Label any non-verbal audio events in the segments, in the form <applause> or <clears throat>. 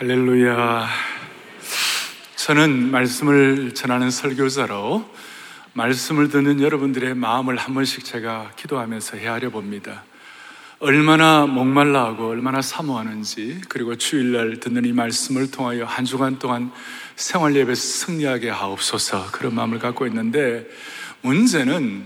할렐루야. 저는 말씀을 전하는 설교자로 말씀을 듣는 여러분들의 마음을 한 번씩 제가 기도하면서 헤아려 봅니다. 얼마나 목말라하고 얼마나 사모하는지 그리고 주일날 듣는 이 말씀을 통하여 한 주간 동안 생활 예배에서 승리하게 하옵소서 그런 마음을 갖고 있는데 문제는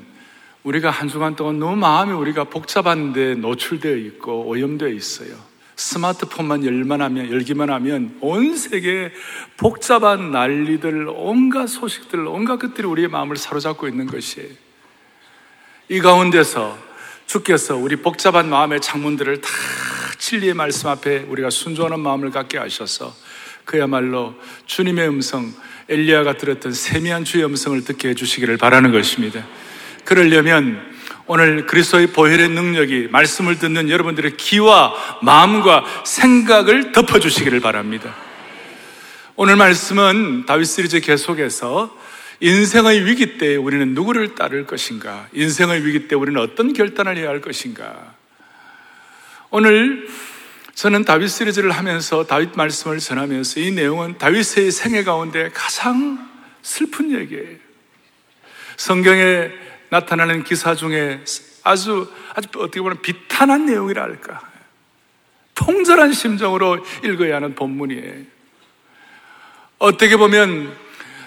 우리가 한 주간 동안 너무 마음이 우리가 복잡한 데 노출되어 있고 오염되어 있어요. 스마트폰만 열만 하면, 열기만 하면 온 세계에 복잡한 난리들, 온갖 소식들, 온갖 것들이 우리의 마음을 사로잡고 있는 것이에요. 이 가운데서 주께서 우리 복잡한 마음의 창문들을 다 진리의 말씀 앞에 우리가 순종하는 마음을 갖게 하셔서 그야말로 주님의 음성, 엘리야가 들었던 세미한 주의 음성을 듣게 해주시기를 바라는 것입니다. 그러려면 오늘 그리스도의 보혈의 능력이 말씀을 듣는 여러분들의 귀와 마음과 생각을 덮어 주시기를 바랍니다. 오늘 말씀은 다윗 시리즈 계속해서 인생의 위기 때 우리는 누구를 따를 것인가? 인생의 위기 때 우리는 어떤 결단을 해야 할 것인가? 오늘 저는 다윗 시리즈를 하면서 다윗 말씀을 전하면서 이 내용은 다윗의 생애 가운데 가장 슬픈 얘기예요. 성경에 나타나는 기사 중에 아주, 아주 어떻게 보면 비탄한 내용이라 할까. 통절한 심정으로 읽어야 하는 본문이에요. 어떻게 보면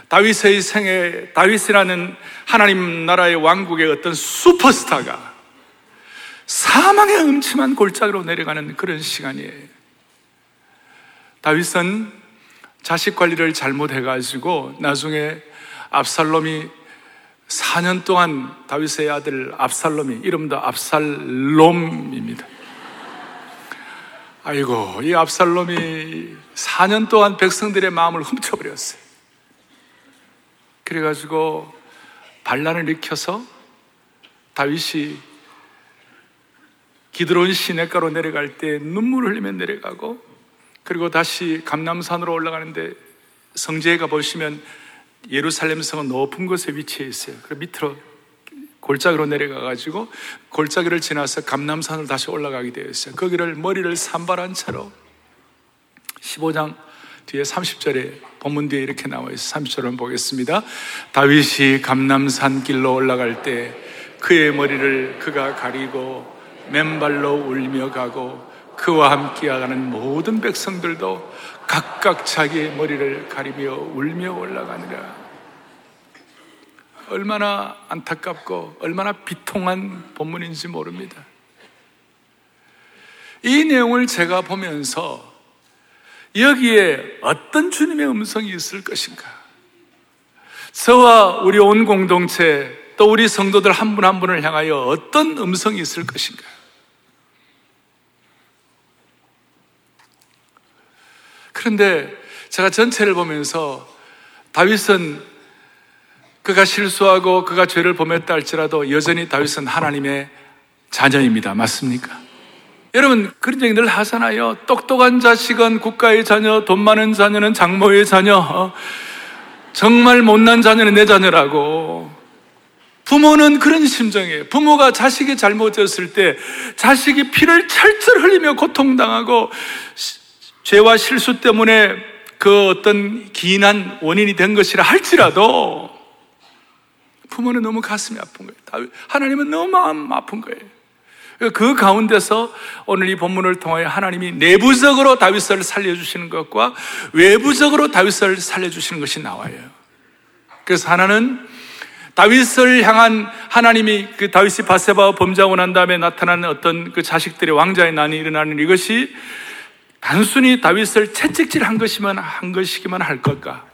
다윗의 생에 다윗이라는 하나님 나라의 왕국의 어떤 슈퍼스타가 사망의 음침한 골짜기로 내려가는 그런 시간이에요. 다윗은 자식 관리를 잘못해가지고 나중에 압살롬이 4년 동안 다윗의 아들 압살롬이 이름도 압살롬입니다. 아이고, 이 압살롬이 4년 동안 백성들의 마음을 훔쳐버렸어요. 그래가지고 반란을 일으켜서 다윗이 기드론 시내가로 내려갈 때 눈물을 흘리며 내려가고 그리고 다시 감남산으로 올라가는데 성지에 가 보시면 예루살렘 성은 높은 곳에 위치해 있어요. 그리고 밑으로 골짜기로 내려가 가지고 골짜기를 지나서 감남산을 다시 올라가게 되어 있어요. 거기를 머리를 산발한 채로 15장 뒤에 30절에 본문 뒤에 이렇게 나와 있어요. 30절을 보겠습니다. 다윗이 감남산 길로 올라갈 때 그의 머리를 그가 가리고 맨발로 울며 가고 그와 함께 가는 모든 백성들도 각각 자기의 머리를 가리며 울며 올라가니라. 얼마나 안타깝고 얼마나 비통한 본문인지 모릅니다. 이 내용을 제가 보면서 여기에 어떤 주님의 음성이 있을 것인가? 저와 우리 온 공동체 또 우리 성도들 한 분한 한 분을 향하여 어떤 음성이 있을 것인가? 그런데 제가 전체를 보면서 다윗은 그가 실수하고 그가 죄를 범했다 할지라도 여전히 다윗은 하나님의 자녀입니다. 맞습니까? 여러분 그런 얘기 늘 하잖아요. 똑똑한 자식은 국가의 자녀, 돈 많은 자녀는 장모의 자녀, 어? 정말 못난 자녀는 내 자녀라고. 부모는 그런 심정이에요. 부모가 자식이 잘못했을 때 자식이 피를 철철 흘리며 고통당하고 죄와 실수 때문에 그 어떤 기인한 원인이 된 것이라 할지라도 부모는 너무 가슴이 아픈 거예요. 하나님은 너무 마음 아픈 거예요. 그 가운데서 오늘 이 본문을 통하여 하나님이 내부적으로 다윗을 살려주시는 것과 외부적으로 다윗을 살려주시는 것이 나와요. 그래서 하나는 다윗을 향한 하나님이 그 다윗이 바세바와 범죄하고 난 다음에 나타나는 어떤 그 자식들의 왕자의 난이 일어나는 이것이 단순히 다윗을 채찍질한 것이면 한 것이기만 할 걸까?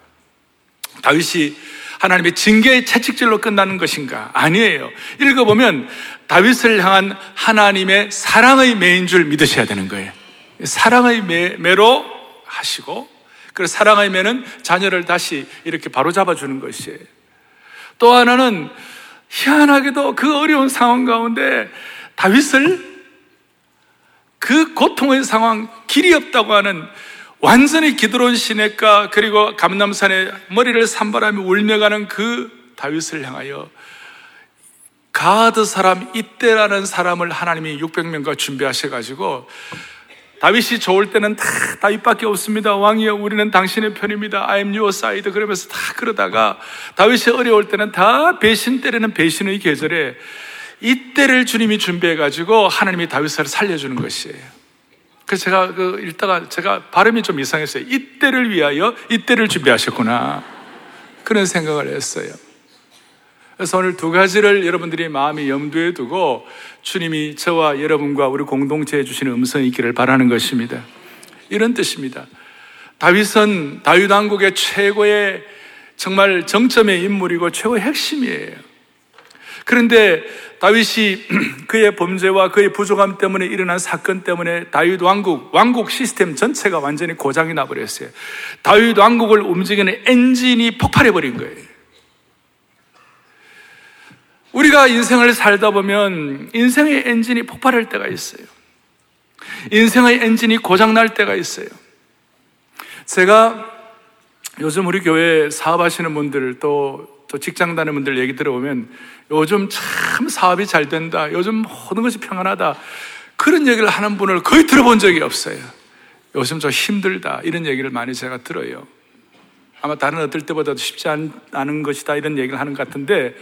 다윗이 하나님의 징계의 채찍질로 끝나는 것인가? 아니에요. 읽어보면 다윗을 향한 하나님의 사랑의 매인 줄 믿으셔야 되는 거예요. 사랑의 매, 매로 하시고, 그 사랑의 매는 자녀를 다시 이렇게 바로 잡아주는 것이에요. 또 하나는 희한하게도 그 어려운 상황 가운데 다윗을 그 고통의 상황, 길이 없다고 하는 완전히 기드론 시내가 그리고 감남산에 머리를 산바람이 울며 가는 그 다윗을 향하여 가드 사람 이때라는 사람을 하나님이 600명과 준비하셔가지고 다윗이 좋을 때는 다 다윗밖에 없습니다. 왕이여 우리는 당신의 편입니다. I am your side 그러면서 다 그러다가 다윗이 어려울 때는 다 배신 때리는 배신의 계절에 이때를 주님이 준비해 가지고 하나님이 다윗을 살려주는 것이에요. 그래서 제가 그 읽다가 제가 발음이 좀 이상했어요. 이때를 위하여 이때를 준비하셨구나. 그런 생각을 했어요. 그래서 오늘 두 가지를 여러분들이 마음에 염두에 두고 주님이 저와 여러분과 우리 공동체에 주시는 음성이 있기를 바라는 것입니다. 이런 뜻입니다. 다윗은 다윗 왕국의 최고의 정말 정점의 인물이고 최고의 핵심이에요. 그런데 다윗이 <clears throat> 그의 범죄와 그의 부족함 때문에 일어난 사건 때문에 다윗 왕국, 왕국 시스템 전체가 완전히 고장이 나버렸어요. 다윗 왕국을 움직이는 엔진이 폭발해버린 거예요. 우리가 인생을 살다 보면 인생의 엔진이 폭발할 때가 있어요. 인생의 엔진이 고장날 때가 있어요. 제가 요즘 우리 교회 사업하시는 분들 또, 또 직장 다니는 분들 얘기 들어보면 요즘 참 사업이 잘 된다. 요즘 모든 것이 평안하다. 그런 얘기를 하는 분을 거의 들어본 적이 없어요. 요즘 좀 힘들다. 이런 얘기를 많이 제가 들어요. 아마 다른 어떨 때보다도 쉽지 않은 것이다. 이런 얘기를 하는 것 같은데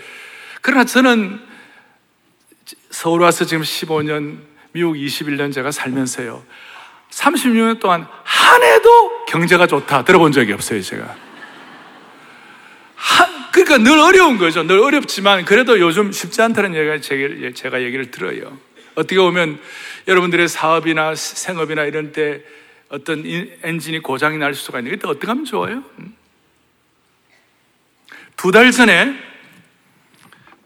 그러나 저는 서울 와서 지금 15년, 미국 21년 제가 살면서요. 36년 동안 한 해도 경제가 좋다 들어본 적이 없어요, 제가. 한, 그러니까 늘 어려운 거죠. 늘 어렵지만 그래도 요즘 쉽지 않다는 얘기가 제가 얘기를 들어요. 어떻게 보면 여러분들의 사업이나 생업이나 이런 때 어떤 엔진이 고장이 날 수가 있는데 그때 어떻게 하면 좋아요? 음? 두달 전에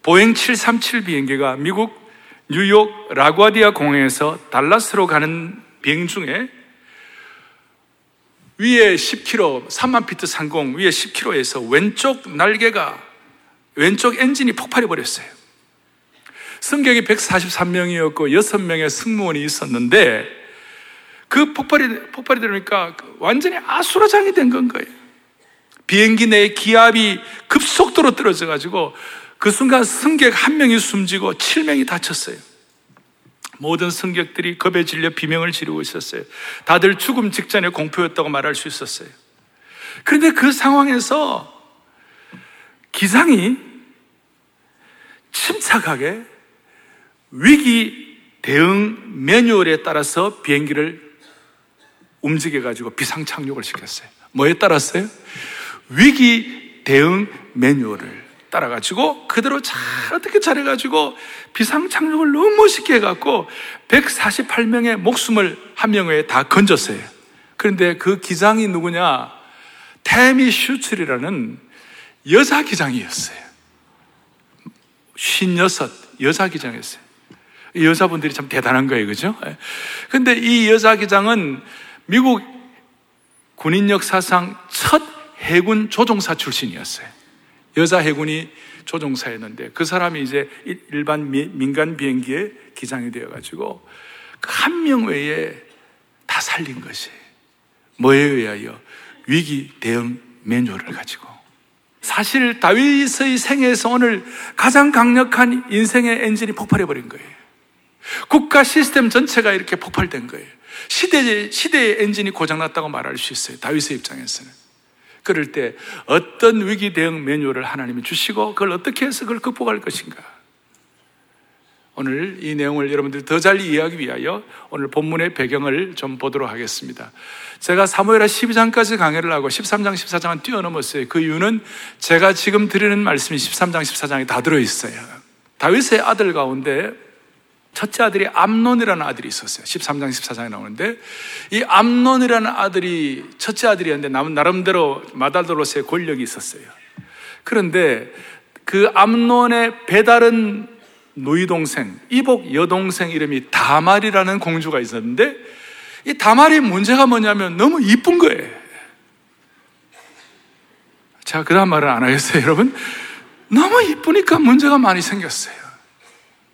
보잉 737 비행기가 미국 뉴욕 라과디아 공항에서 달라스로 가는 비행 중에 위에 10km, 3만 피트 상공 위에 10km에서 왼쪽 날개가 왼쪽 엔진이 폭발해 버렸어요. 승객이 143명이었고 6명의 승무원이 있었는데 그 폭발이 폭발이 되니까 완전히 아수라장이 된 건 거예요. 비행기 내 기압이 급속도로 떨어져 가지고 그 순간 승객 한 명이 숨지고 7명이 다쳤어요. 모든 승객들이 겁에 질려 비명을 지르고 있었어요. 다들 죽음 직전에 공포였다고 말할 수 있었어요. 그런데 그 상황에서 기상이 침착하게 위기 대응 매뉴얼에 따라서 비행기를 움직여가지고 비상 착륙을 시켰어요. 뭐에 따랐어요? 위기 대응 매뉴얼을 따라가지고 그대로 잘 어떻게 잘해가지고 비상 착륙을 너무 멋있게 해갖고 148명의 목숨을 한 명에 다 건졌어요. 그런데 그 기장이 누구냐? 태미 슈츠리라는 여자 기장이었어요. 56 여자 기장이었어요. 여자분들이 참 대단한 거예요, 그죠? 근데 이 여자 기장은 미국 군인 역사상 첫 해군 조종사 출신이었어요. 여자 해군이 조종사였는데 그 사람이 이제 일반 민간 비행기의 기장이 되어가지고 그한명 외에 다 살린 것이 뭐에 의하여 위기 대응 매뉴얼을 가지고 사실 다윗의 생애에서 오늘 가장 강력한 인생의 엔진이 폭발해 버린 거예요. 국가 시스템 전체가 이렇게 폭발된 거예요. 시대 시대의 엔진이 고장났다고 말할 수 있어요. 다윗의 입장에서는. 그럴 때 어떤 위기 대응 매뉴얼을 하나님이 주시고 그걸 어떻게 해서 그걸 극복할 것인가? 오늘 이 내용을 여러분들이 더 잘 이해하기 위하여 오늘 본문의 배경을 좀 보도록 하겠습니다. 제가 사무엘하 12장까지 강의를 하고 13장, 14장은 뛰어넘었어요. 그 이유는 제가 지금 드리는 말씀이 13장, 14장에 다 들어 있어요. 다윗의 아들 가운데 첫째 아들이 암론이라는 아들이 있었어요. 13장, 14장에 나오는데 이 암론이라는 아들이 첫째 아들이었는데 나름대로 마달도로스의 권력이 있었어요. 그런데 그 암론의 배다른 노이 동생, 이복 여동생 이름이 다말이라는 공주가 있었는데 이 다말이 문제가 뭐냐면 너무 이쁜 거예요. 제가 그 다음 말은 안 하겠어요, 여러분. 너무 이쁘니까 문제가 많이 생겼어요.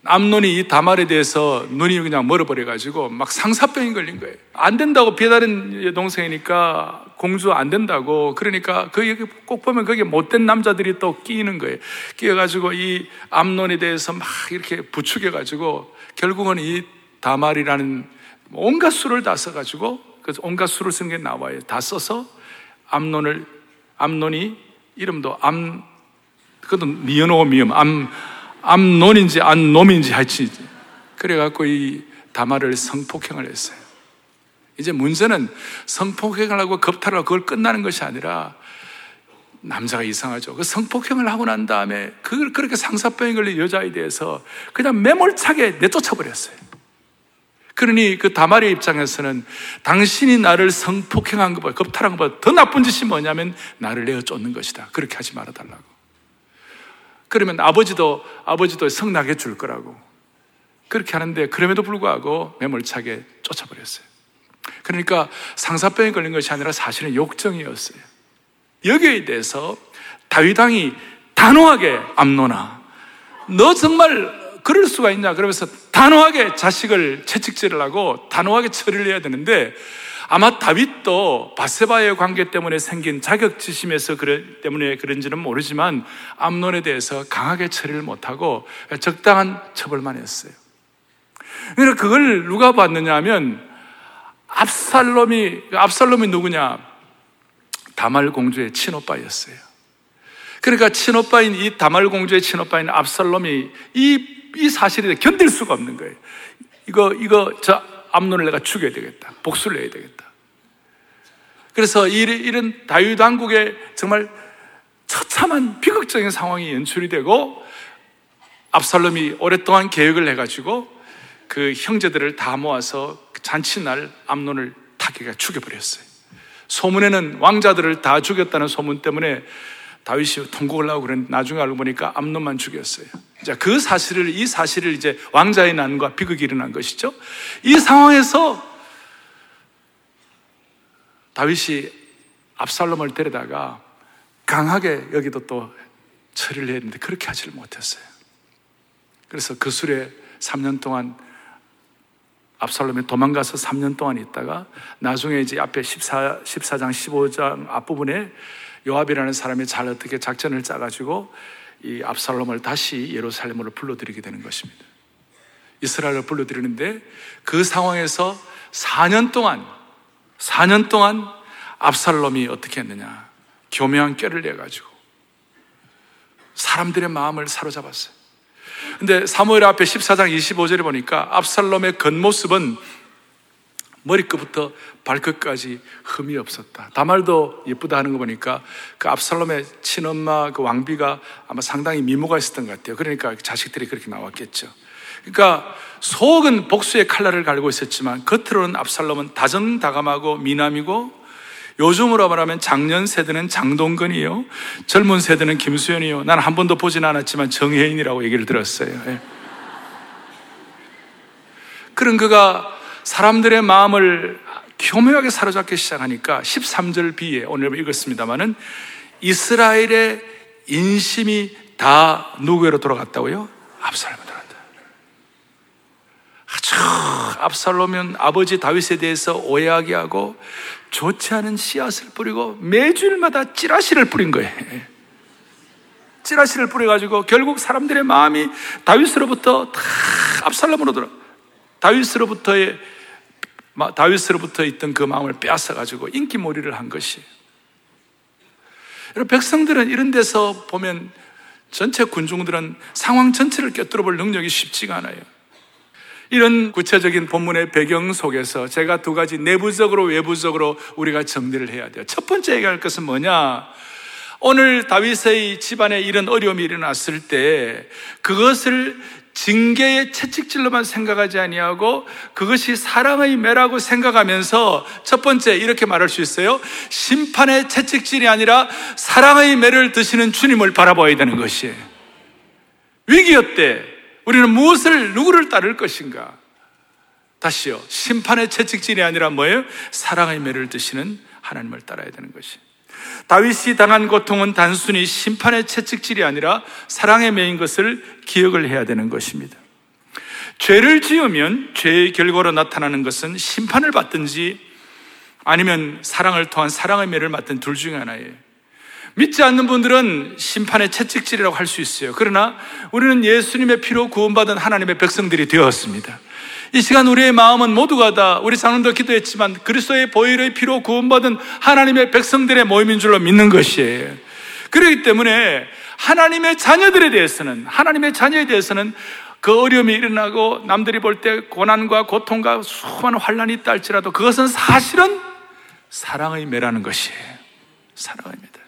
암론이 이 다말에 대해서 눈이 그냥 멀어버려가지고 막 상사병이 걸린 거예요. 안 된다고 배다른 동생이니까 공주 안 된다고. 그러니까 그꼭 보면 거기에 못된 남자들이 또 끼는 거예요. 끼어가지고 이 암론에 대해서 막 이렇게 부추겨가지고 결국은 이 다말이라는 온갖 수를 다 써가지고 그래서 온갖 수를 쓴 게 나와요. 다 써서 암론을 암론이 이름도 암 그것도 미연오 미음 암 암론인지 암놈인지 하여튼 그래갖고 이 다말을 성폭행을 했어요. 이제 문제는 성폭행을 하고 겁탈을 하고 그걸 끝나는 것이 아니라 남자가 이상하죠. 그 성폭행을 하고 난 다음에 그걸 그렇게 상사병에 걸린 여자에 대해서 그냥 매몰차게 내쫓아버렸어요. 그러니 그 다말의 입장에서는 당신이 나를 성폭행한 것보다 겁탈한 것보다 더 나쁜 짓이 뭐냐면 나를 내어 쫓는 것이다. 그렇게 하지 말아달라고. 그러면 아버지도 아버지도 성나게 줄 거라고. 그렇게 하는데 그럼에도 불구하고 매몰차게 쫓아버렸어요. 그러니까 상사병에 걸린 것이 아니라 사실은 욕정이었어요. 여기에 대해서 다윗 왕이 단호하게 암노나 너 정말 그럴 수가 있냐 그러면서 단호하게 자식을 채찍질을 하고 단호하게 처리를 해야 되는데 아마 다윗도 바세바의 관계 때문에 생긴 자격지심에서 때문에 그런지는 모르지만 암론에 대해서 강하게 처리를 못하고 적당한 처벌만 했어요. 그러니까 그걸 누가 봤느냐 하면 압살롬이, 압살롬이 누구냐? 다말 공주의 친오빠였어요. 그러니까 친오빠인 이 다말 공주의 친오빠인 압살롬이 이, 이 사실에 견딜 수가 없는 거예요. 이거, 이거, 저 암론을 내가 죽여야 되겠다. 복수를 해야 되겠다. 그래서 이런 다윗 왕국의 정말 처참한 비극적인 상황이 연출이 되고 압살롬이 오랫동안 계획을 해가지고 그 형제들을 다 모아서 잔치날 암론을 타기가 죽여버렸어요. 소문에는 왕자들을 다 죽였다는 소문 때문에 다윗이 통곡을 하고 그랬는데 나중에 알고 보니까 암론만 죽였어요. 자, 그 사실을, 이 사실을 이제 왕자의 난과 비극이 일어난 것이죠. 이 상황에서 다윗이 압살롬을 데려다가 강하게 여기도 또 처리를 했는데 그렇게 하지를 못했어요. 그래서 그 술에 3년 동안 압살롬이 도망가서 3년 동안 있다가 나중에 이제 앞에 14, 14장, 15장 앞부분에 요압이라는 사람이 잘 어떻게 작전을 짜가지고 이 압살롬을 다시 예루살렘으로 불러들이게 되는 것입니다. 이스라엘을 불러들이는데 그 상황에서 4년 동안, 4년 동안 압살롬이 어떻게 했느냐. 교묘한 꾀를 내 가지고 사람들의 마음을 사로잡았어요. 근데 사무엘 앞에 14장 25절에 보니까 압살롬의 겉모습은 머리끝부터 발끝까지 흠이 없었다. 다말도 예쁘다 하는 거 보니까 그 압살롬의 친엄마 그 왕비가 아마 상당히 미모가 있었던 것 같아요. 그러니까 자식들이 그렇게 나왔겠죠. 그러니까 속은 복수의 칼날을 갈고 있었지만 겉으로는 압살롬은 다정다감하고 미남이고 요즘으로 말하면 작년 세대는 장동건이요. 젊은 세대는 김수현이요. 난 한 번도 보진 않았지만 정혜인이라고 얘기를 들었어요. 예. 그런 그가 사람들의 마음을 교묘하게 사로잡기 시작하니까 13절 비에 오늘 읽었습니다마는 이스라엘의 인심이 다 누구로 돌아갔다고요? 압살롬으로 돌아갔다. 아주 압살롬은 아버지 다윗에 대해서 오해하게 하고 좋지 않은 씨앗을 뿌리고 매주일마다 찌라시를 뿌린 거예요. 찌라시를 뿌려가지고 결국 사람들의 마음이 다윗으로부터 다 압살롬으로 돌아. 다윗으로부터의 다윗으로부터 있던 그 마음을 빼앗아가지고 인기몰이를 한 것이. 여러분 백성들은 이런 데서 보면 전체 군중들은 상황 전체를 꿰뚫어 볼 능력이 쉽지가 않아요. 이런 구체적인 본문의 배경 속에서 제가 두 가지 내부적으로 외부적으로 우리가 정리를 해야 돼요. 첫 번째 얘기할 것은 뭐냐? 오늘 다윗의 집안에 이런 어려움이 일어났을 때 그것을 징계의 채찍질로만 생각하지 아니하고 그것이 사랑의 매라고 생각하면서 첫 번째 이렇게 말할 수 있어요. 심판의 채찍질이 아니라 사랑의 매를 드시는 주님을 바라봐야 되는 것이에요. 위기였대. 우리는 무엇을, 누구를 따를 것인가? 다시요. 심판의 채찍질이 아니라 뭐예요? 사랑의 매를 드시는 하나님을 따라야 되는 것이. 다윗이 당한 고통은 단순히 심판의 채찍질이 아니라 사랑의 매인 것을 기억을 해야 되는 것입니다. 죄를 지으면 죄의 결과로 나타나는 것은 심판을 받든지 아니면 사랑을 통한 사랑의 매를 맡든 둘 중에 하나예요. 믿지 않는 분들은 심판의 채찍질이라고 할 수 있어요. 그러나 우리는 예수님의 피로 구원받은 하나님의 백성들이 되었습니다. 이 시간 우리의 마음은 모두가 다 우리 장로도 기도했지만 그리스도의 보혈의 피로 구원받은 하나님의 백성들의 모임인 줄로 믿는 것이에요. 그렇기 때문에 하나님의 자녀들에 대해서는 하나님의 자녀에 대해서는 그 어려움이 일어나고 남들이 볼 때 고난과 고통과 수많은 환란이 있다 할지라도 그것은 사실은 사랑의 매라는 것이에요. 사랑의 매다.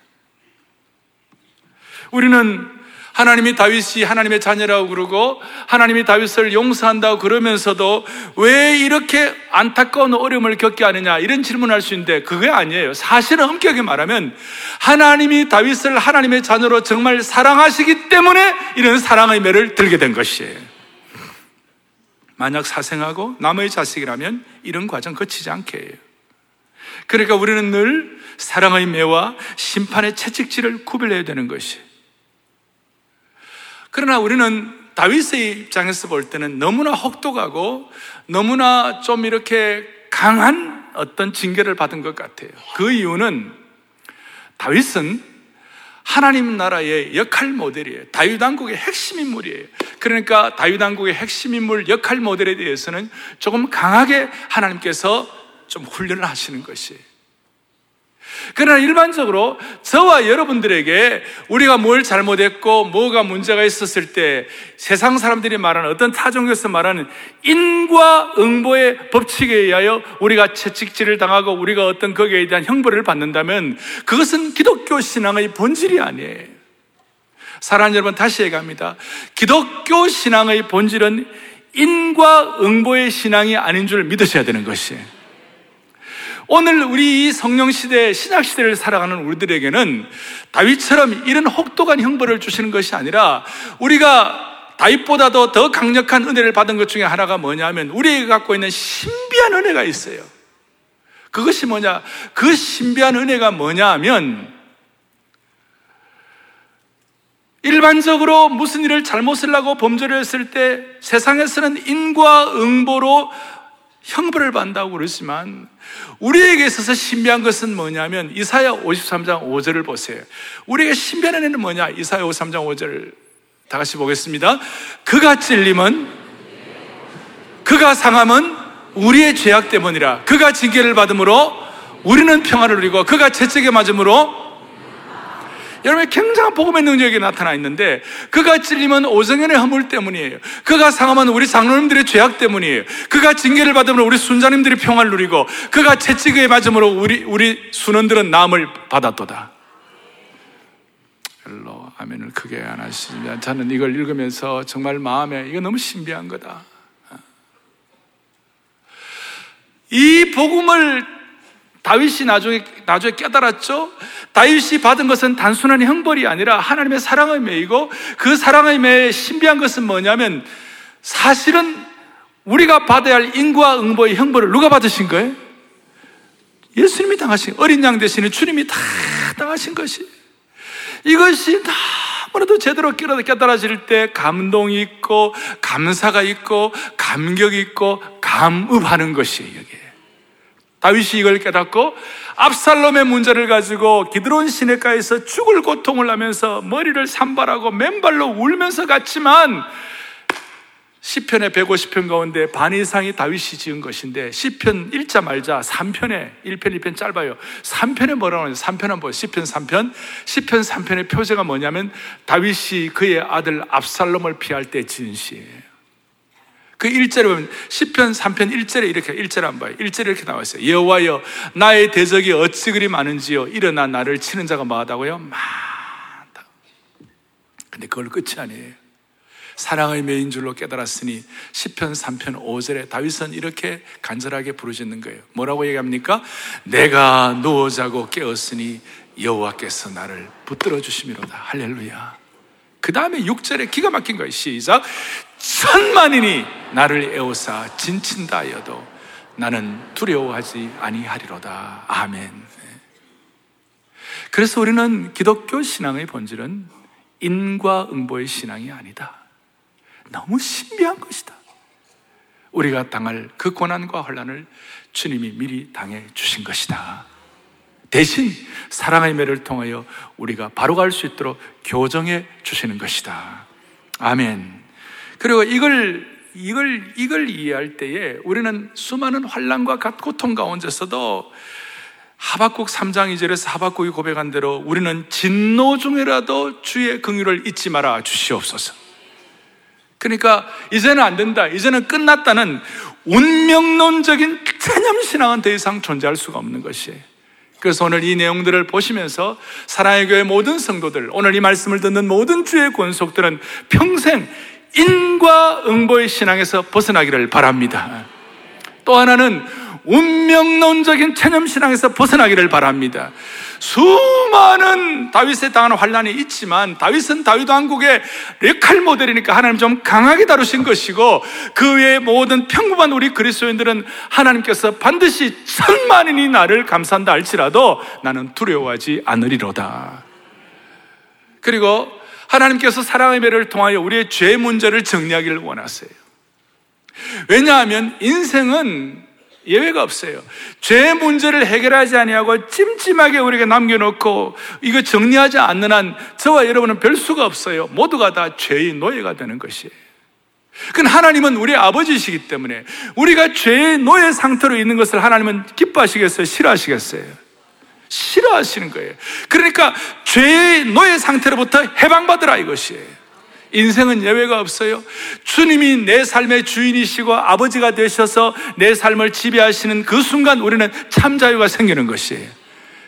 우리는 하나님이 다윗이 하나님의 자녀라고 그러고 하나님이 다윗을 용서한다고 그러면서도 왜 이렇게 안타까운 어려움을 겪게 하느냐 이런 질문을 할수 있는데 그게 아니에요. 사실은 엄격히 말하면 하나님이 다윗을 하나님의 자녀로 정말 사랑하시기 때문에 이런 사랑의 매를 들게 된 것이에요. 만약 사생하고 남의 자식이라면 이런 과정 거치지 않게 해요. 그러니까 우리는 늘 사랑의 매와 심판의 채찍질을 구별해야 되는 것이에요. 그러나 우리는 다윗의 입장에서 볼 때는 너무나 혹독하고 너무나 좀 이렇게 강한 어떤 징계를 받은 것 같아요. 그 이유는 다윗은 하나님 나라의 역할 모델이에요. 다윗 왕국의 핵심 인물이에요. 그러니까 다윗 왕국의 핵심 인물 역할 모델에 대해서는 조금 강하게 하나님께서 좀 훈련을 하시는 것이에요. 그러나 일반적으로 저와 여러분들에게 우리가 뭘 잘못했고 뭐가 문제가 있었을 때 세상 사람들이 말하는 어떤 타 종교에서 말하는 인과 응보의 법칙에 의하여 우리가 채찍질을 당하고 우리가 어떤 거기에 대한 형벌을 받는다면 그것은 기독교 신앙의 본질이 아니에요. 사랑하는 여러분 다시 얘기합니다. 기독교 신앙의 본질은 인과 응보의 신앙이 아닌 줄 믿으셔야 되는 것이에요. 오늘 우리 이 성령 시대, 신약 시대를 살아가는 우리들에게는 다윗처럼 이런 혹독한 형벌을 주시는 것이 아니라 우리가 다윗보다도 더 강력한 은혜를 받은 것 중에 하나가 뭐냐면 우리에게 갖고 있는 신비한 은혜가 있어요. 그것이 뭐냐? 그 신비한 은혜가 뭐냐 하면 일반적으로 무슨 일을 잘못을 하고 범죄를 했을 때 세상에서는 인과 응보로 형벌을 받는다고 그러지만 우리에게 있어서 신비한 것은 뭐냐면 이사야 53장 5절을 보세요. 우리에게 신비한 은혜는 뭐냐? 이사야 53장 5절 다 같이 보겠습니다. 그가 찔림은 그가 상함은 우리의 죄악 때문이라. 그가 징계를 받음으로 우리는 평화를 누리고 그가 채찍에 맞음으로 여러분 굉장한 복음의 능력이 나타나 있는데 그가 찔리면 오정현의 허물 때문이에요. 그가 상하면 우리 장로님들의 죄악 때문이에요. 그가 징계를 받으면 우리 순장님들이 평화를 누리고 그가 채찍에 맞음으로 우리 우리 순원들은 나음을 받았도다. 할렐루야 아멘을 크게 안 하시면 저는 이걸 읽으면서 정말 마음에 이거 너무 신비한 거다. 이 복음을 다윗이 나중에, 나중에 깨달았죠? 다윗이 받은 것은 단순한 형벌이 아니라 하나님의 사랑의 매이고 그 사랑의 매의 신비한 것은 뭐냐면 사실은 우리가 받아야 할 인과 응보의 형벌을 누가 받으신 거예요? 예수님이 당하신, 어린 양 대신에 주님이 다 당하신 것이. 이것이 너무나도 제대로 깨달아질 때 감동이 있고, 감사가 있고, 감격이 있고, 감읍하는 것이에요, 이게. 다윗이 이걸 깨닫고 압살롬의 문제를 가지고 기드론 시내가에서 죽을 고통을 하면서 머리를 산발하고 맨발로 울면서 갔지만 시편의 150편 가운데 반 이상이 다윗이 지은 것인데 시편 1자 말자 3편에 1편 2편 짧아요. 3편에 뭐라고 하냐? 3편은 뭐 시편 3편. 시편 3편의 표제가 뭐냐면 다윗이 그의 아들 압살롬을 피할 때 지은 시예요. 그 1절에 보면 10편 3편 1절에 이렇게 1절 안 봐요. 1절에 이렇게 나와 있어요. 여호와여 나의 대적이 어찌 그리 많은지요 일어나 나를 치는 자가 많다고요? 많다. 근데 그걸 끝이 아니에요. 사랑의 메인 줄로 깨달았으니 10편 3편 5절에 다윗은 이렇게 간절하게 부르짖는 거예요. 뭐라고 얘기합니까? 내가 누워 자고 깨었으니 여호와께서 나를 붙들어 주심이로다. 할렐루야. 그 다음에 6절에 기가 막힌 거예요. 시작. 천만인이 나를 애워싸 진친다 하여도 나는 두려워하지 아니하리로다. 아멘. 그래서 우리는 기독교 신앙의 본질은 인과 응보의 신앙이 아니다. 너무 신비한 것이다. 우리가 당할 그 고난과 혼란을 주님이 미리 당해 주신 것이다. 대신 사랑의 매를 통하여 우리가 바로 갈 수 있도록 교정해 주시는 것이다. 아멘. 그리고 이걸 이걸, 이걸 이해할 때에 우리는 수많은 환란과 고통 가운데서도 하박국 3장 2절에서 하박국이 고백한 대로 우리는 진노 중에라도 주의 긍휼을 잊지 마라 주시옵소서. 그러니까 이제는 안 된다. 이제는 끝났다는 운명론적인 체념신앙은 더 이상 존재할 수가 없는 것이에요. 그래서 오늘 이 내용들을 보시면서 사랑의 교회 모든 성도들, 오늘 이 말씀을 듣는 모든 주의 권속들은 평생 인과 응보의 신앙에서 벗어나기를 바랍니다. 또 하나는 운명론적인 체념 신앙에서 벗어나기를 바랍니다. 수많은 다윗에 당한 환란이 있지만 다윗은 다윗 왕국의 레칼 모델이니까 하나님 좀 강하게 다루신 것이고 그 외의 모든 평범한 우리 그리스도인들은 하나님께서 반드시 천만인이 나를 감싼다 할지라도 나는 두려워하지 않으리로다. 그리고 하나님께서 사랑의 배를 통하여 우리의 죄 문제를 정리하기를 원하세요. 왜냐하면 인생은 예외가 없어요. 죄 문제를 해결하지 아니하고 찜찜하게 우리가 남겨놓고 이거 정리하지 않는 한 저와 여러분은 별 수가 없어요. 모두가 다 죄의 노예가 되는 것이에요. 그 하나님은 우리 아버지시기 때문에 우리가 죄의 노예 상태로 있는 것을 하나님은 기뻐하시겠어요? 싫어하시겠어요? 싫어하시는 거예요. 그러니까 죄의 노예 상태로부터 해방받으라 이것이에요. 인생은 예외가 없어요. 주님이 내 삶의 주인이시고 아버지가 되셔서 내 삶을 지배하시는 그 순간 우리는 참 자유가 생기는 것이에요.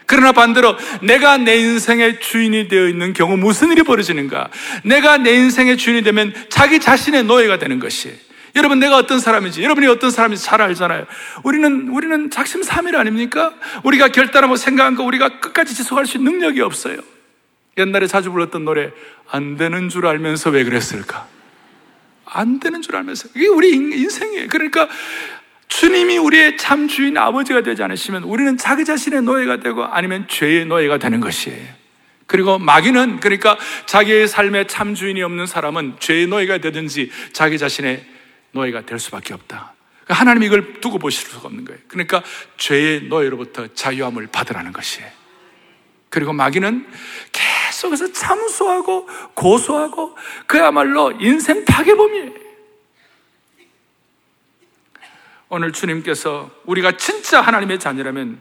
그러나 반대로 내가 내 인생의 주인이 되어 있는 경우 무슨 일이 벌어지는가? 내가 내 인생의 주인이 되면 자기 자신의 노예가 되는 것이에요. 여러분 내가 어떤 사람인지 여러분이 어떤 사람인지 잘 알잖아요. 우리는 우리는 작심삼일 아닙니까? 우리가 결단하고 생각한 거 우리가 끝까지 지속할 수 있는 능력이 없어요. 옛날에 자주 불렀던 노래 안 되는 줄 알면서 왜 그랬을까? 안 되는 줄 알면서 이게 우리 인생이에요. 그러니까 주님이 우리의 참 주인 아버지가 되지 않으시면 우리는 자기 자신의 노예가 되고 아니면 죄의 노예가 되는 것이에요. 그리고 마귀는 그러니까 자기의 삶의 참 주인이 없는 사람은 죄의 노예가 되든지 자기 자신의 노예가 될 수밖에 없다. 그러니까 하나님 이걸 두고 보실 수가 없는 거예요. 그러니까 죄의 노예로부터 자유함을 받으라는 것이에요. 그리고 마귀는 계속해서 참수하고 고소하고 그야말로 인생 파괴범이에요. 오늘 주님께서 우리가 진짜 하나님의 자녀라면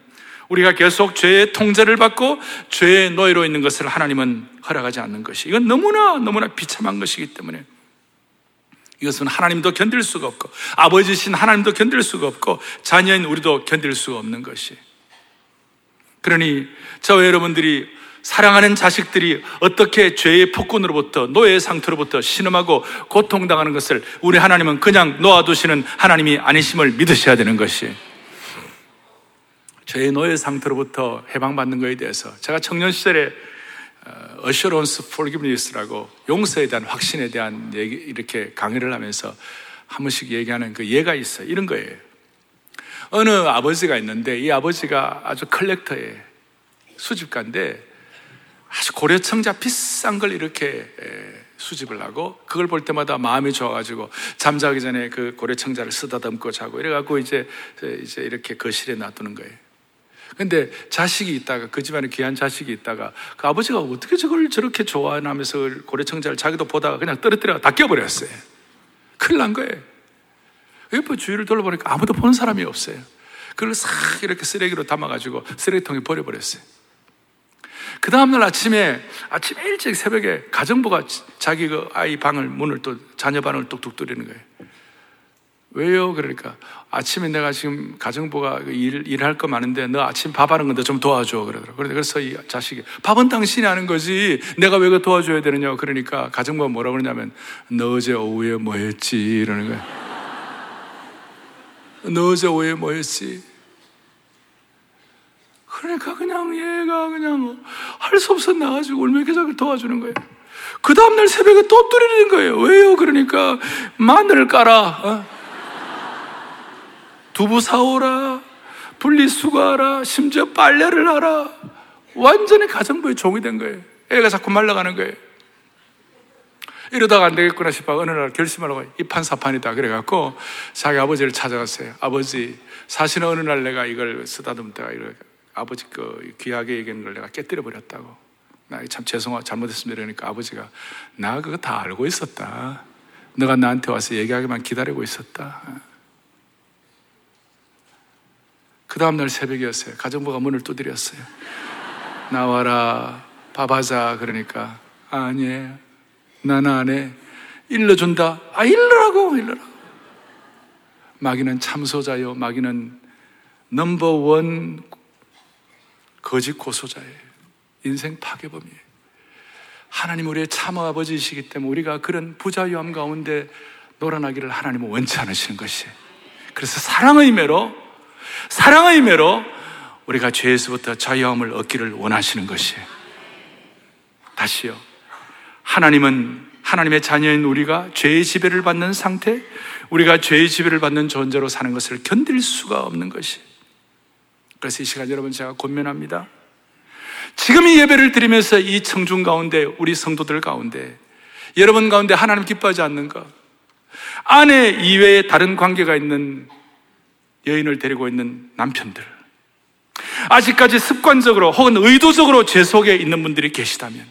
우리가 계속 죄의 통제를 받고 죄의 노예로 있는 것을 하나님은 허락하지 않는 것이 이건 너무나 너무나 비참한 것이기 때문에 이것은 하나님도 견딜 수가 없고 아버지신 하나님도 견딜 수가 없고 자녀인 우리도 견딜 수가 없는 것이. 그러니 저와 여러분들이 사랑하는 자식들이 어떻게 죄의 폭군으로부터 노예의 상태로부터 신음하고 고통당하는 것을 우리 하나님은 그냥 놓아두시는 하나님이 아니심을 믿으셔야 되는 것이. 죄의 노예 상태로부터 해방받는 것에 대해서 제가 청년 시절에 어, Assurance Forgiveness라고 용서에 대한 확신에 대한 얘기 이렇게 강의를 하면서 한 번씩 얘기하는 그 예가 있어요. 이런 거예요. 어느 아버지가 있는데 이 아버지가 아주 컬렉터에 수집가인데 아주 고려청자 비싼 걸 이렇게 수집을 하고 그걸 볼 때마다 마음이 좋아가지고 잠자기 전에 그 고려청자를 쓰다듬고 자고 이래갖고 이제 이제 이렇게 거실에 놔두는 거예요. 근데 자식이 있다가 그 집안에 귀한 자식이 있다가 그 아버지가 어떻게 저걸 저렇게 좋아하면서 고려청자를 자기도 보다가 그냥 떨어뜨려 다 깨버렸어요. 큰일 난 거예요. 옆에 주위를 돌아보니까 아무도 보는 사람이 없어요. 그걸 싹 이렇게 쓰레기로 담아가지고 쓰레기통에 버려버렸어요. 그 다음날 아침에, 아침 일찍 새벽에 가정부가 자기 그 아이 방을, 문을 또, 자녀 방을 뚝뚝 뚫리는 거예요. 왜요? 그러니까 아침에 내가 지금 가정부가 그 일, 일할 거 많은데 너 아침 밥 하는 건데 좀 도와줘. 그러더라고. 그래서 이 자식이 밥은 당신이 하는 거지. 내가 왜 그 도와줘야 되느냐. 그러니까 가정부가 뭐라 그러냐면 너 어제 오후에 뭐 했지? 이러는 거야. 너 어제 오후에 뭐 했지? 그러니까 그냥 얘가 그냥 할 수 없어 나가지고 울면계작을 도와주는 거예요. 그 다음날 새벽에 또 뚫리는 거예요. 왜요? 그러니까 마늘을 깔아. 어? 두부 사오라. 분리수거하라. 심지어 빨래를 하라. 완전히 가정부의 종이 된 거예요. 애가 자꾸 말라가는 거예요. 이러다가 안 되겠구나 싶어 어느 날 결심을 하고 이 판사판이다 그래갖고 자기 아버지를 찾아갔어요. 아버지 사실은 어느 날 내가 이걸 쓰다듬다가 이렇게 아버지 그 귀하게 얘기하는 걸 내가 깨뜨려 버렸다고. 나 참 죄송하 잘못했습니다. 그러니까 아버지가 나 그거 다 알고 있었다. 너가 나한테 와서 얘기하기만 기다리고 있었다. 그 다음날 새벽이었어요. 가정부가 문을 두드렸어요. 나와라, 밥하자. 그러니까, 아니, 나는 안 해. 일러준다. 아, 일러라고, 일러라. 마귀는 참소자요. 마귀는 넘버원 거짓 고소자예요. 인생 파괴범이에요. 하나님 우리의 참아 아버지이시기 때문에 우리가 그런 부자유함 가운데 놀아나기를 하나님은 원치 않으시는 것이에요. 그래서 사랑의 매로, 사랑의 매로 우리가 죄에서부터 자유함을 얻기를 원하시는 것이에요. 다시요. 하나님은 하나님의 자녀인 우리가 죄의 지배를 받는 상태, 우리가 죄의 지배를 받는 존재로 사는 것을 견딜 수가 없는 것이. 그래서 이 시간 여러분 제가 권면합니다. 지금 이 예배를 드리면서 이 청중 가운데, 우리 성도들 가운데, 여러분 가운데 하나님 기뻐하지 않는가? 아내 이외에 다른 관계가 있는 여인을 데리고 있는 남편들. 아직까지 습관적으로 혹은 의도적으로 죄 속에 있는 분들이 계시다면,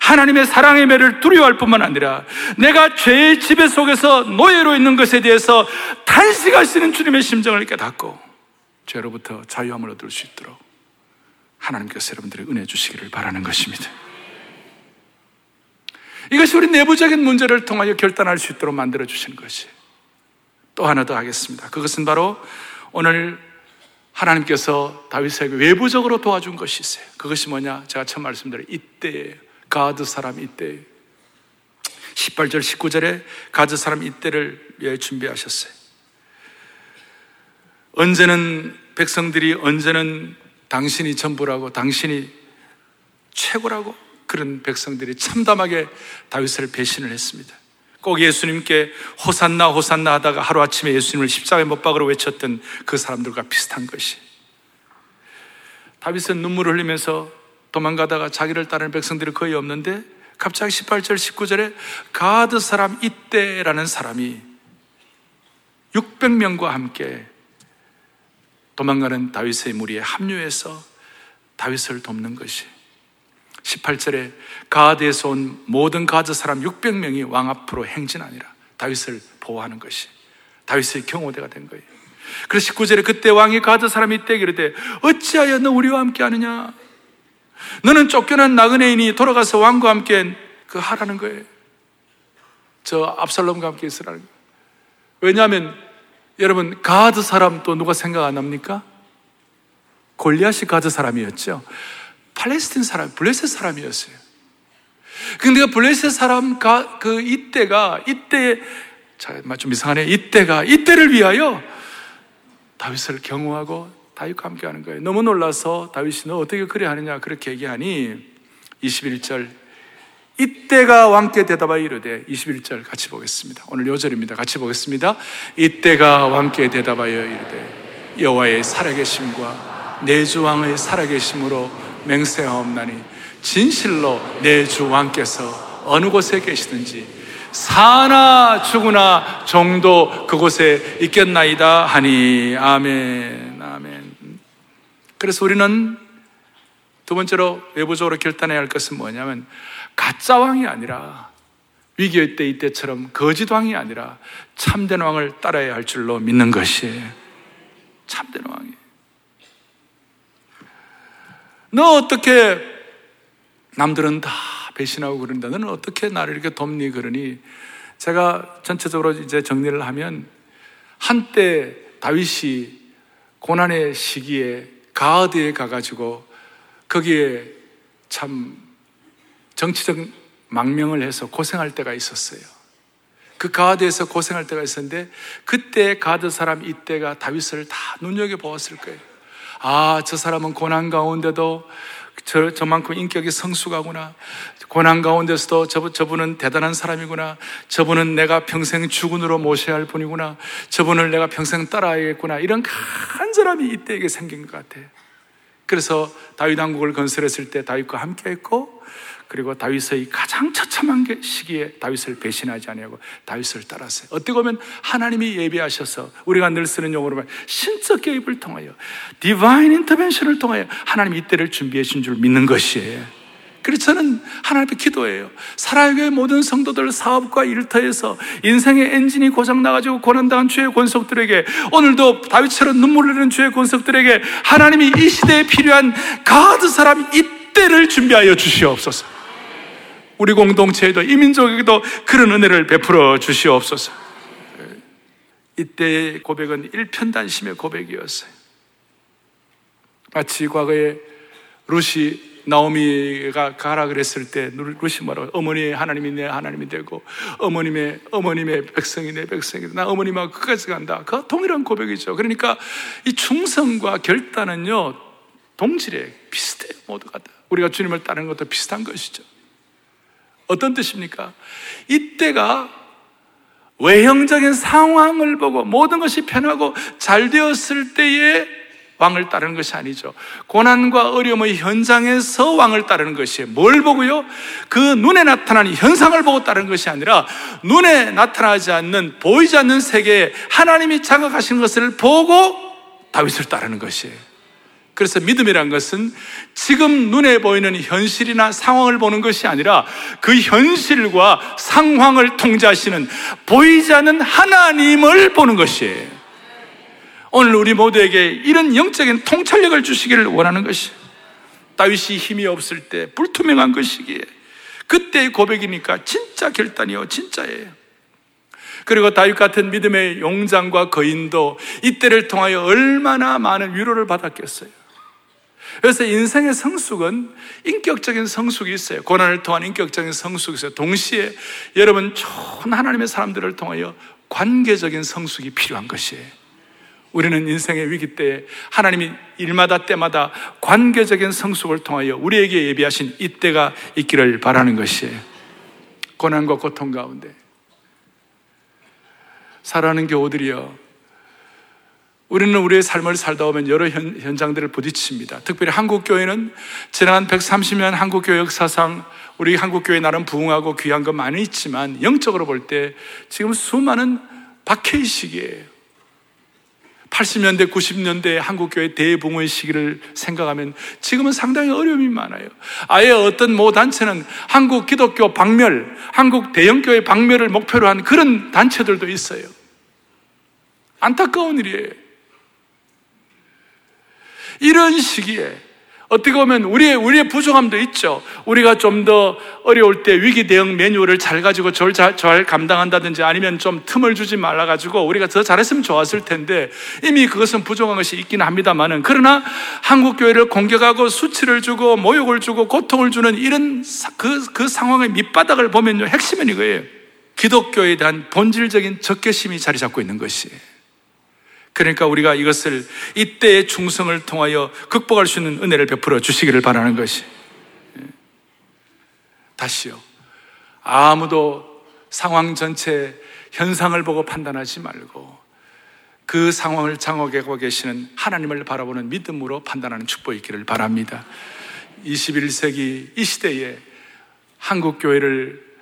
하나님의 사랑의 매를 두려워할 뿐만 아니라 내가 죄의 지배 속에서 노예로 있는 것에 대해서 탄식하시는 주님의 심정을 깨닫고 죄로부터 자유함을 얻을 수 있도록 하나님께서 여러분들의 은혜 주시기를 바라는 것입니다. 이것이 우리 내부적인 문제를 통하여 결단할 수 있도록 만들어 주시는 것이 또 하나 더 하겠습니다. 그것은 바로 오늘 하나님께서 다윗에게 외부적으로 도와준 것이 있어요. 그것이 뭐냐? 제가 처음 말씀드린 이때예요. 가드 사람 이때 18절 19절에 가드 사람 이때를 위해 준비하셨어요. 언제는 백성들이 언제는 당신이 전부라고 당신이 최고라고 그런 백성들이 참담하게 다윗을 배신을 했습니다. 꼭 예수님께 호산나 호산나 하다가 하루아침에 예수님을 십자가에 못 박으러 외쳤던 그 사람들과 비슷한 것이. 다윗은 눈물을 흘리면서 도망가다가 자기를 따르는 백성들이 거의 없는데 갑자기 18절 19절에 가드 사람 이때라는 사람이 600명과 함께 도망가는 다윗의 무리에 합류해서 다윗을 돕는 것이 18절에 가드에서 온 모든 가드 사람 600명이 왕 앞으로 행진하니라 다윗을 보호하는 것이 다윗의 경호대가 된 거예요. 그래서 19절에 그때 왕이 가드 사람이 이때 이르되 어찌하여 너 우리와 함께 하느냐 너는 쫓겨난 나그네인이 돌아가서 왕과 함께 그 하라는 거예요. 저 압살롬과 함께 있으라는 거예요. 왜냐하면 여러분 가드 사람 또 누가 생각 안 합니까? 골리앗이 가드 사람이었죠. 팔레스틴 사람, 블레셋 사람이었어요. 근데 그 블레셋 사람 그 이때가 이때 좀 이상하네. 이때가 이때를 위하여 다윗을 경호하고 다윗과 함께 하는 거예요. 너무 놀라서 다윗이 너 어떻게 그래 하느냐 그렇게 얘기하니 21절 이때가 왕께 대답하여 이르되 21절 같이 보겠습니다. 오늘 요절입니다. 같이 보겠습니다. 이때가 왕께 대답하여 이르되 여호와의 살아계심과 내주 왕의 살아계심으로 맹세하옵나니 진실로 내 주 왕께서 어느 곳에 계시든지 사나 죽으나 정도 그곳에 있겠나이다 하니 아멘 아멘 그래서 우리는 두 번째로 외부적으로 결단해야 할 것은 뭐냐면 가짜 왕이 아니라 위기의 때 이때처럼 거짓 왕이 아니라 참된 왕을 따라야 할 줄로 믿는 것이에요. 참된 왕이. 너 어떻게 남들은 다 배신하고 그런다. 너는 어떻게 나를 이렇게 돕니? 그러니 제가 전체적으로 이제 정리를 하면 한때 다윗이 고난의 시기에 가드에 가가지고 거기에 참 정치적 망명을 해서 고생할 때가 있었어요. 그 가드에서 고생할 때가 있었는데 그때 가드 사람 이때가 다윗을 다 눈여겨 보았을 거예요. 아, 저 사람은 고난 가운데도 저, 저만큼 인격이 성숙하구나. 고난 가운데서도 저, 저분은 대단한 사람이구나. 저분은 내가 평생 주군으로 모셔야 할 분이구나. 저분을 내가 평생 따라야겠구나. 이런 간절함이 이때에게 생긴 것 같아요. 그래서 다윗 왕국을 건설했을 때 다윗과 함께 했고 그리고 다윗의 가장 처참한 시기에 다윗을 배신하지 아니하고 다윗을 따랐어요. 어떻게 보면 하나님이 예비하셔서 우리가 늘 쓰는 용어로 말 신적 개입을 통하여 디바인 인터벤션을 통하여 하나님 이때를 준비해 주신 줄 믿는 것이에요. 그래서 저는 하나님 앞에 기도해요. 사랑의 모든 성도들 사업과 일터에서 인생의 엔진이 고장나가지고 고난당한 주의 권속들에게 오늘도 다윗처럼 눈물 흘리는 주의 권속들에게 하나님이 이 시대에 필요한 가드 사람 이때를 준비하여 주시옵소서. 우리 공동체에도 이 민족에게도 그런 은혜를 베풀어 주시옵소서. 이때의 고백은 일편단심의 고백이었어요. 마치 과거에 루시 나오미가 가라 그랬을 때 루시 뭐라고 어머니 하나님이 내 하나님이 되고 어머님의 어머님의 백성이 내 백성이다. 나 어머님하고 끝까지 간다. 그 동일한 고백이죠. 그러니까 이 충성과 결단은요 동질에 비슷해요 모두가 다. 우리가 주님을 따르는 것도 비슷한 것이죠. 어떤 뜻입니까? 이때가 외형적인 상황을 보고 모든 것이 편하고 잘 되었을 때에 왕을 따르는 것이 아니죠. 고난과 어려움의 현장에서 왕을 따르는 것이에요. 뭘 보고요? 그 눈에 나타나는 현상을 보고 따르는 것이 아니라 눈에 나타나지 않는 보이지 않는 세계에 하나님이 장악하신 것을 보고 다윗을 따르는 것이에요. 그래서 믿음이란 것은 지금 눈에 보이는 현실이나 상황을 보는 것이 아니라 그 현실과 상황을 통제하시는 보이지 않는 하나님을 보는 것이에요. 오늘 우리 모두에게 이런 영적인 통찰력을 주시기를 원하는 것이 다윗이 힘이 없을 때 불투명한 것이기에 그때의 고백이니까 진짜 결단이요 진짜예요. 그리고 다윗 같은 믿음의 용장과 거인도 이때를 통하여 얼마나 많은 위로를 받았겠어요. 그래서 인생의 성숙은 인격적인 성숙이 있어요. 고난을 통한 인격적인 성숙이 있어요. 동시에 여러분 좋은 하나님의 사람들을 통하여 관계적인 성숙이 필요한 것이에요. 우리는 인생의 위기 때 하나님이 일마다 때마다 관계적인 성숙을 통하여 우리에게 예비하신 이때가 있기를 바라는 것이에요. 고난과 고통 가운데 살아가는 교우들이여 우리는 우리의 삶을 살다 보면 여러 현, 현장들을 부딪힙니다. 특별히 한국교회는 지난 130년 한국교회 역사상 우리 한국교회 나름 부흥하고 귀한 건 많이 있지만 영적으로 볼 때 지금 수많은 박해의 시기예요. 80년대, 90년대 한국교회 대붕의 시기를 생각하면 지금은 상당히 어려움이 많아요. 아예 어떤 모 단체는 한국 기독교 박멸, 한국 대형교회 박멸을 목표로 한 그런 단체들도 있어요. 안타까운 일이에요. 이런 시기에 어떻게 보면 우리의, 우리의 부족함도 있죠. 우리가 좀 더 어려울 때 위기 대응 매뉴얼을 잘 가지고 절 잘, 잘 감당한다든지 아니면 좀 틈을 주지 말아가지고 우리가 더 잘했으면 좋았을 텐데 이미 그것은 부족한 것이 있긴 합니다만은 그러나 한국교회를 공격하고 수치를 주고 모욕을 주고 고통을 주는 이런 그, 그 상황의 밑바닥을 보면요. 핵심은 이거예요. 기독교에 대한 본질적인 적개심이 자리 잡고 있는 것이에요. 그러니까 우리가 이것을 이때의 충성을 통하여 극복할 수 있는 은혜를 베풀어 주시기를 바라는 것이. 예. 다시요. 아무도 상황 전체 현상을 보고 판단하지 말고 그 상황을 장악하고 계시는 하나님을 바라보는 믿음으로 판단하는 축복이 있기를 바랍니다. 21세기 이 시대에 한국교회를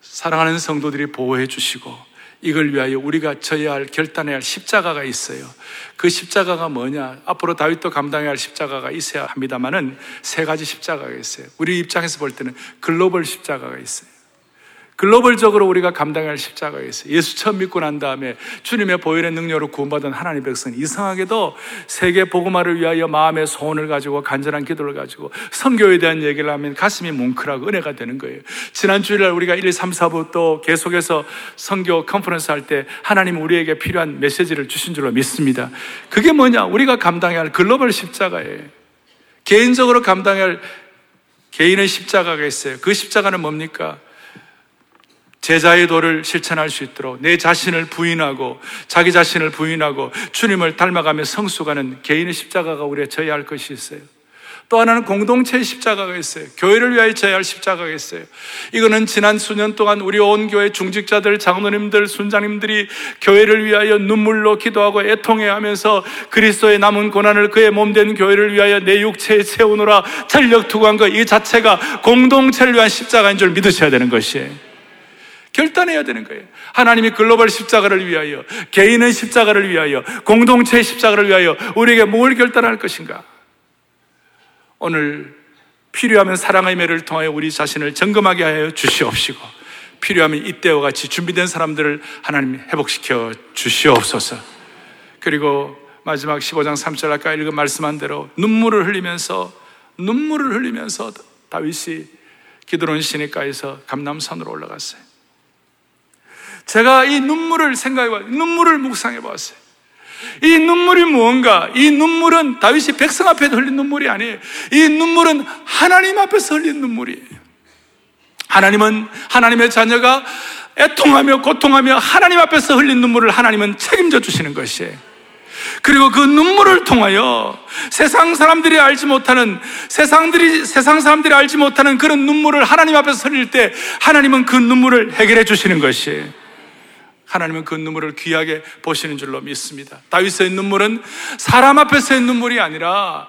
사랑하는 성도들이 보호해 주시고 이걸 위하여 우리가 져야 할 결단해야 할 십자가가 있어요. 그 십자가가 뭐냐? 앞으로 다윗도 감당해야 할 십자가가 있어야 합니다만은 세 가지 십자가가 있어요. 우리 입장에서 볼 때는 글로벌 십자가가 있어요. 글로벌적으로 우리가 감당할 십자가가 있어요. 예수 처음 믿고 난 다음에 주님의 보혈의 능력으로 구원받은 하나님 백성 이상하게도 세계 복음화를 위하여 마음의 소원을 가지고 간절한 기도를 가지고 성교에 대한 얘기를 하면 가슴이 뭉클하고 은혜가 되는 거예요. 지난 주일날 우리가 1, 2, 3, 4부 또 계속해서 성교 컨퍼런스 할 때 하나님 우리에게 필요한 메시지를 주신 줄로 믿습니다. 그게 뭐냐? 우리가 감당해야 할 글로벌 십자가예요. 개인적으로 감당해야 할 개인의 십자가가 있어요. 그 십자가는 뭡니까? 제자의 도를 실천할 수 있도록 내 자신을 부인하고 자기 자신을 부인하고 주님을 닮아가며 성숙하는 개인의 십자가가 우리가 져야 할 것이 있어요. 또 하나는 공동체의 십자가가 있어요. 교회를 위하여 져야 할 십자가가 있어요. 이거는 지난 수년 동안 우리 온 교회 중직자들, 장로님들, 순장님들이 교회를 위하여 눈물로 기도하고 애통해 하면서 그리스도의 남은 고난을 그의 몸된 교회를 위하여 내 육체에 채우노라 전력 투구한 것 이 자체가 공동체를 위한 십자가인 줄 믿으셔야 되는 것이에요. 결단해야 되는 거예요. 하나님이 글로벌 십자가를 위하여, 개인의 십자가를 위하여, 공동체의 십자가를 위하여 우리에게 뭘 결단할 것인가? 오늘 필요하면 사랑의 매를 통하여 우리 자신을 점검하게 하여 주시옵시고 필요하면 이때와 같이 준비된 사람들을 하나님 회복시켜 주시옵소서. 그리고 마지막 15장 3절 아까 읽은 말씀한 대로 눈물을 흘리면서 눈물을 흘리면서 다윗이 기드론 시내가에서 감남산으로 올라갔어요. 제가 이 눈물을 생각해 봤어요. 눈물을 묵상해 봤어요. 이 눈물이 무언가? 이 눈물은 다윗이 백성 앞에 흘린 눈물이 아니에요. 이 눈물은 하나님 앞에서 흘린 눈물이에요. 하나님은 하나님의 자녀가 애통하며 고통하며 하나님 앞에서 흘린 눈물을 하나님은 책임져 주시는 것이에요. 그리고 그 눈물을 통하여 세상 사람들이 알지 못하는 세상들이 세상 사람들이 알지 못하는 그런 눈물을 하나님 앞에서 흘릴 때 하나님은 그 눈물을 해결해 주시는 것이에요. 하나님은 그 눈물을 귀하게 보시는 줄로 믿습니다. 다윗의 눈물은 사람 앞에서의 눈물이 아니라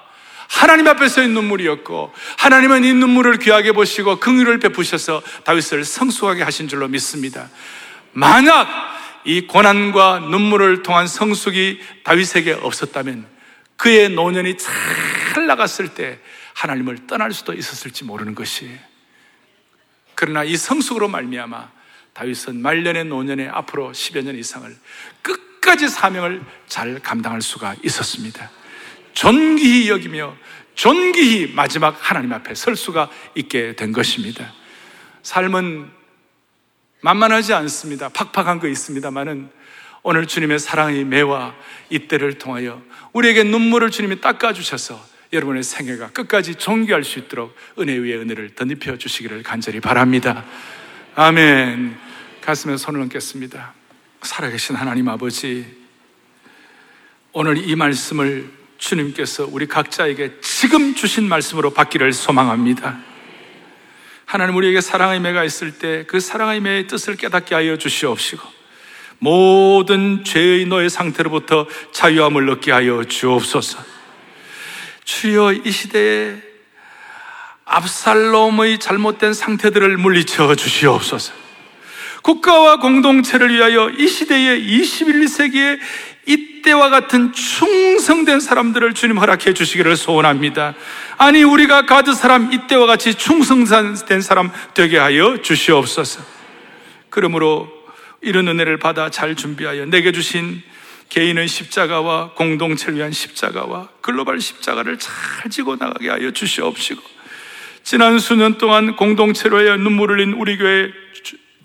하나님 앞에서의 눈물이었고 하나님은 이 눈물을 귀하게 보시고 긍휼을 베푸셔서 다윗을 성숙하게 하신 줄로 믿습니다. 만약 이 고난과 눈물을 통한 성숙이 다윗에게 없었다면 그의 노년이 잘 나갔을 때 하나님을 떠날 수도 있었을지 모르는 것이에요. 그러나 이 성숙으로 말미암아 다윗은 말년의 노년에 앞으로 10여 년 이상을 끝까지 사명을 잘 감당할 수가 있었습니다. 존귀히 여기며 존귀히 마지막 하나님 앞에 설 수가 있게 된 것입니다. 삶은 만만하지 않습니다. 팍팍한 거 있습니다만은 오늘 주님의 사랑의 매와 이때를 통하여 우리에게 눈물을 주님이 닦아주셔서 여러분의 생애가 끝까지 존귀할 수 있도록 은혜 위에 은혜를 덧입혀 주시기를 간절히 바랍니다. 아멘. 가슴에 손을 얹겠습니다. 살아계신 하나님 아버지, 오늘 이 말씀을 주님께서 우리 각자에게 지금 주신 말씀으로 받기를 소망합니다. 하나님 우리에게 사랑의 매가 있을 때 그 사랑의 매의 뜻을 깨닫게 하여 주시옵시고 모든 죄의 노예 상태로부터 자유함을 얻게 하여 주옵소서. 주여 이 시대에 압살롬의 잘못된 상태들을 물리쳐 주시옵소서. 국가와 공동체를 위하여 이 시대의 21세기에 이때와 같은 충성된 사람들을 주님 허락해 주시기를 소원합니다. 아니, 우리가 가드 사람 이때와 같이 충성된 사람 되게 하여 주시옵소서. 그러므로 이런 은혜를 받아 잘 준비하여 내게 주신 개인의 십자가와 공동체를 위한 십자가와 글로벌 십자가를 잘 지고 나가게 하여 주시옵시고 지난 수년 동안 공동체로의 눈물을 흘린 우리 교회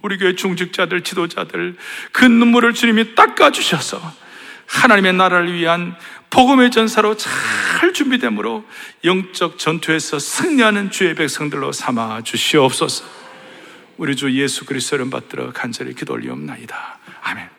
우리 교회 중직자들 지도자들 그 눈물을 주님이 닦아 주셔서 하나님의 나라를 위한 복음의 전사로 잘 준비되므로 영적 전투에서 승리하는 주의 백성들로 삼아 주시옵소서. 우리 주 예수 그리스도를 받들어 간절히 기도 올리옵나이다. 아멘.